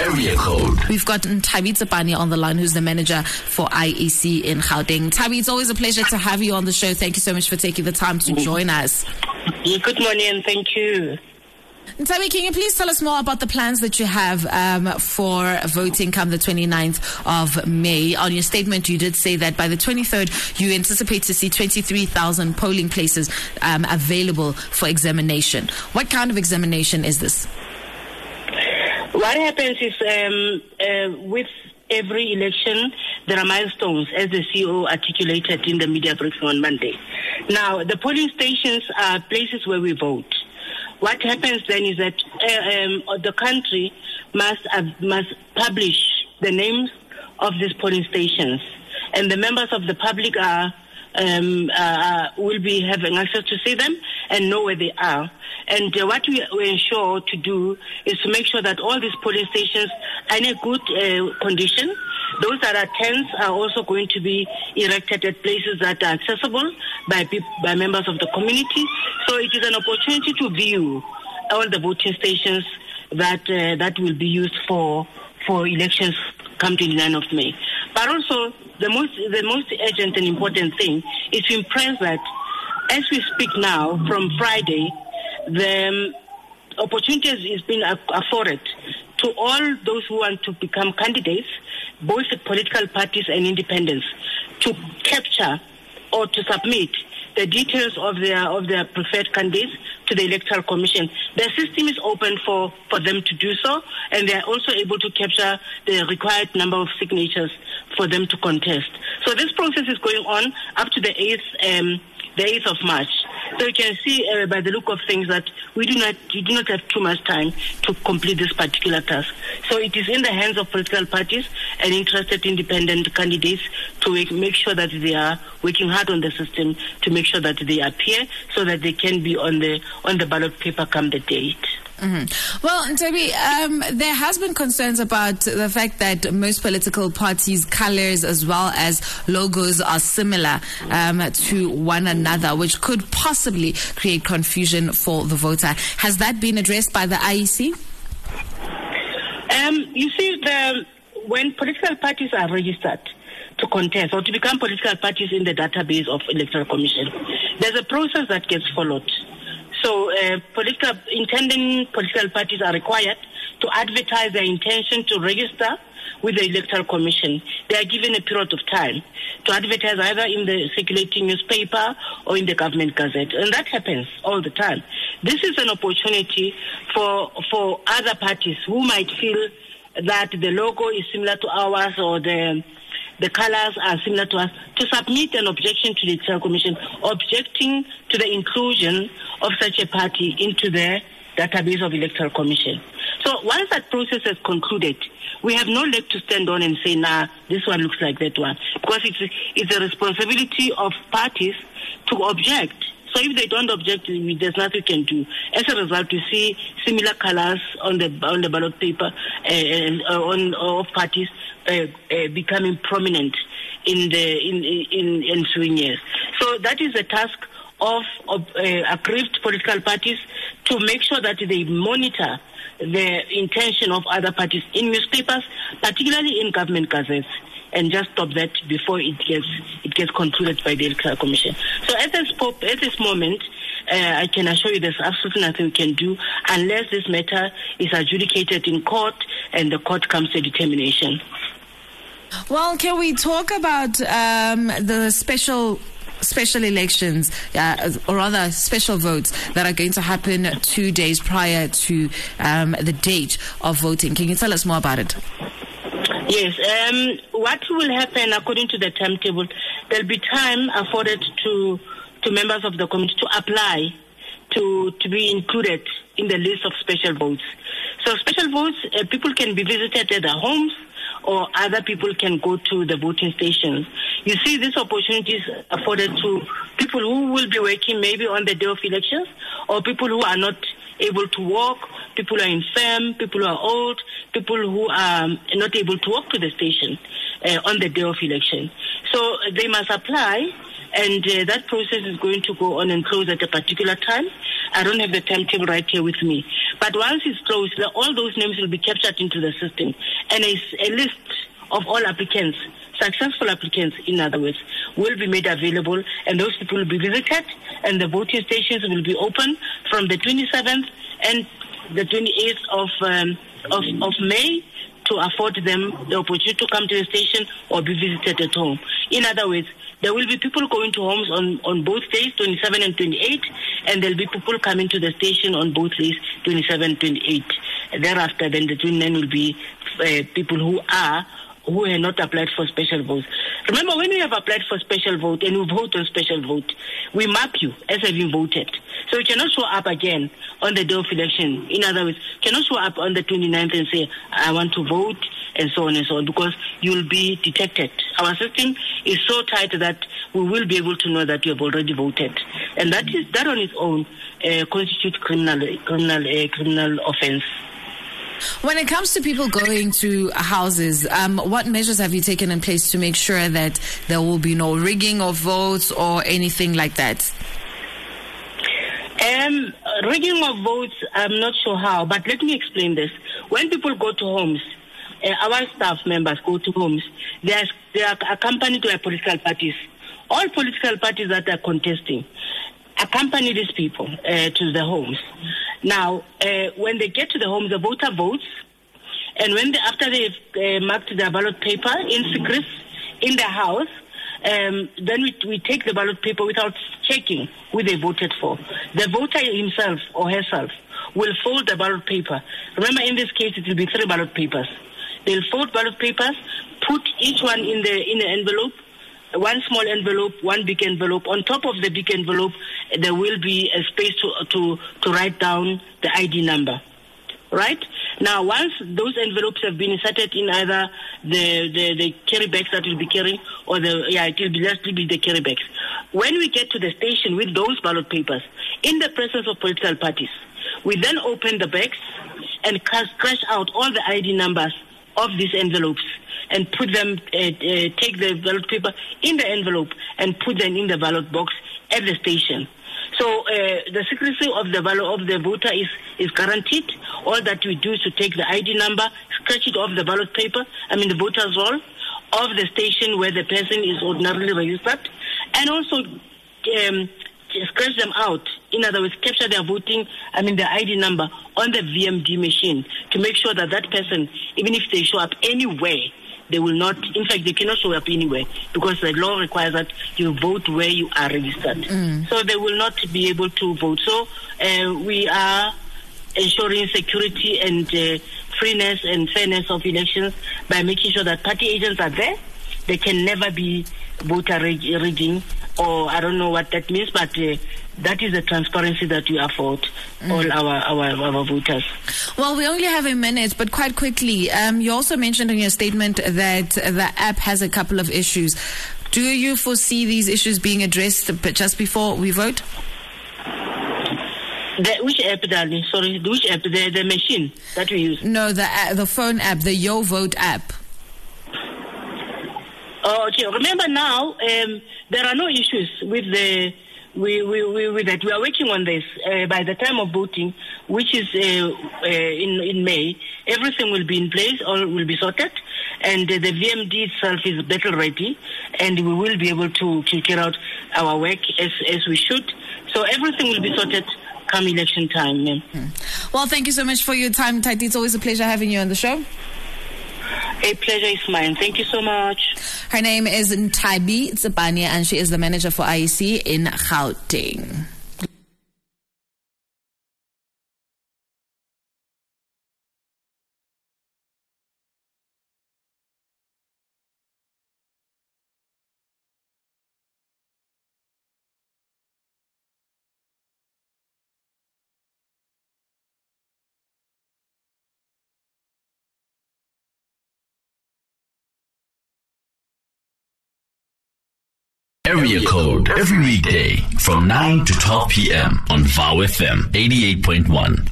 area code. We've got Tabi Tsipane on the line, who's the manager for IEC in Gauteng. Tabi, it's always a pleasure to have you on the show. Thank you so much for taking the time to join us. Good morning and thank you. Tabi, can you please tell us more about the plans that you have um, for voting come the 29th of May? On your statement, you did say that by the 23rd, you anticipate to see 23,000 polling places um, available for examination. What kind of examination is this? What happens is um, uh, with every election, there are milestones, as the CEO articulated in the media briefing on Monday. Now, the polling stations are places where we vote. What happens then is that uh, um, the country must uh, must publish the names of these polling stations, and the members of the public are um, uh, will be having access to see them and know where they are. And uh, what we, we, ensure to do is to make sure that all these polling stations are in a good uh, condition. Those that are tents are also going to be erected at places that are accessible by by members of the community. So it is an opportunity to view all the voting stations that uh, that will be used for for elections come 29 of May. But also the most the most urgent and important thing is to impress that as we speak now from Friday, the um, opportunity has been afforded to all those who want to become candidates, both political parties and independents, to capture or to submit the details of their of their preferred candidates to the electoral commission. The system is open for, for them to do so, and they are also able to capture the required number of signatures for them to contest. So this process is going on up to the eighth um, the 8th of March. So you can see uh, by the look of things that we do not we do not have too much time to complete this particular task. So it is in the hands of political parties and interested independent candidates to make, sure that they are working hard on the system to make sure that they appear so that they can be on the on the ballot paper come the date. Mm-hmm. Well, Toby, um, there has been concerns about the fact that most political parties' colors as well as logos are similar um, to one another, which could possibly create confusion for the voter. Has that been addressed by the IEC? Um, you see, the, when political parties are registered to contest or to become political parties in the database of electoral commission, there's a process that gets followed. So, uh, political intending political parties are required to advertise their intention to register with the electoral commission. They are given a period of time to advertise either in the circulating newspaper or in the government gazette, and that happens all the time. This is an opportunity for for other parties who might feel that the logo is similar to ours or the the colors are similar to us, to submit an objection to the Electoral Commission, objecting to the inclusion of such a party into the database of Electoral Commission. So once that process has concluded, we have no leg to stand on and say, nah, this one looks like that one. Because it's, it's a responsibility of parties to object. So if they don't object, there's nothing we can do. As a result, we see similar colors on the on the ballot paper uh, and uh, on of parties uh, uh, becoming prominent in the in, in ensuing years. So that is the task of, of uh, aggrieved political parties to make sure that they monitor the intention of other parties in newspapers, particularly in government gazettes, and just stop that before it gets it gets concluded by the electoral commission. So at this at this moment. Uh, I can assure you there's absolutely nothing we can do unless this matter is adjudicated in court and the court comes to a determination. Well, can we talk about um, the special special elections, uh, or rather special votes that are going to happen two days prior to um, the date of voting. Can you tell us more about it? Yes. Um, what will happen according to the timetable? There'll be time afforded to to members of the committee to apply to to be included in the list of special votes. So special votes, uh, people can be visited at their homes or other people can go to the voting stations. You see, this opportunity is afforded to people who will be working maybe on the day of elections or people who are not able to walk, people who are infirm, people who are old, people who are not able to walk to the station uh, on the day of election. So they must apply and uh, that process is going to go on and close at a particular time. I don't have the timetable right here with me, but once it's closed, the, all those names will be captured into the system, and a, a list of all applicants successful applicants, in other words, will be made available and those people will be visited and the voting stations will be open from the 27th and the 28th of, um, of, of May to afford them the opportunity to come to the station or be visited at home. In other words, there will be people going to homes on, on both days, 27 and 28, and there'll be people coming to the station on both days, 27 and 28. Thereafter, then the 29 will be uh, people who are who have not applied for special votes. Remember, when you have applied for special vote and you vote on special vote, we map you as having voted. So you cannot show up again on the day of election. In other words, you cannot show up on the 29th and say, I want to vote, and so on and so on, because you'll be detected. Our system is so tight that we will be able to know that you have already voted. And that is that on its own uh, constitutes criminal, criminal, uh, criminal offense. When it comes to people going to houses, um, what measures have you taken in place to make sure that there will be no rigging of votes or anything like that? Um, rigging of votes, I'm not sure how, but let me explain this. When people go to homes, uh, our staff members go to homes, they are, they are accompanied by political parties. All political parties that are contesting accompany these people uh, to the homes. Now, uh, when they get to the homes, the voter votes, and when they, after they've uh, marked their ballot paper in secret in the house, um, then we, we take the ballot paper without checking who they voted for. The voter himself or herself will fold the ballot paper. Remember, in this case, it will be three ballot papers. They'll fold ballot papers, put each one in the in the envelope, one small envelope, one big envelope. On top of the big envelope, there will be a space to to to write down the ID number. Right now, once those envelopes have been inserted in either the, the, the carry bags that we'll be carrying, or the yeah, it will be be the carry bags. When we get to the station with those ballot papers, in the presence of political parties, we then open the bags and crash out all the ID numbers of these envelopes and put them, uh, uh, take the ballot paper in the envelope and put them in the ballot box at the station. So uh, the secrecy of the ballot of the voter is, is guaranteed. All that we do is to take the ID number, scratch it off the ballot paper, I mean the voter's roll, of the station where the person is ordinarily registered, and also um, scratch them out. In other words, capture their voting, I mean their ID number on the VMD machine to make sure that that person, even if they show up anywhere, they will not, in fact, they cannot show up anywhere because the law requires that you vote where you are registered. Mm. So they will not be able to vote. So uh, we are ensuring security and uh, freeness and fairness of elections by making sure that party agents are there. They can never be voter rigging, or I don't know what that means, but uh, that is the transparency that we afford mm. all our, our, our voters. Well, we only have a minute, but quite quickly, um, you also mentioned in your statement that the app has a couple of issues. Do you foresee these issues being addressed just before we vote? The, which app, darling? Sorry, which app? The, the machine that we use? No, the uh, the phone app, the Yo Vote app. Oh, okay. Remember now, um, there are no issues with the we, we, we, that we are working on this. Uh, by the time of voting, which is uh, uh, in in May, everything will be in place, all will be sorted, and the VMD itself is battle ready, and we will be able to, to carry out our work as as we should. So everything will be sorted come election time. Hmm. Well, thank you so much for your time, Tati. It's always a pleasure having you on the show. A pleasure is mine. Thank you so much. Her name is Nthabi Tsipane, and she is the manager for IEC in Gauteng. Area Code every weekday from 9 to 12 p.m. on VOW FM 88.1.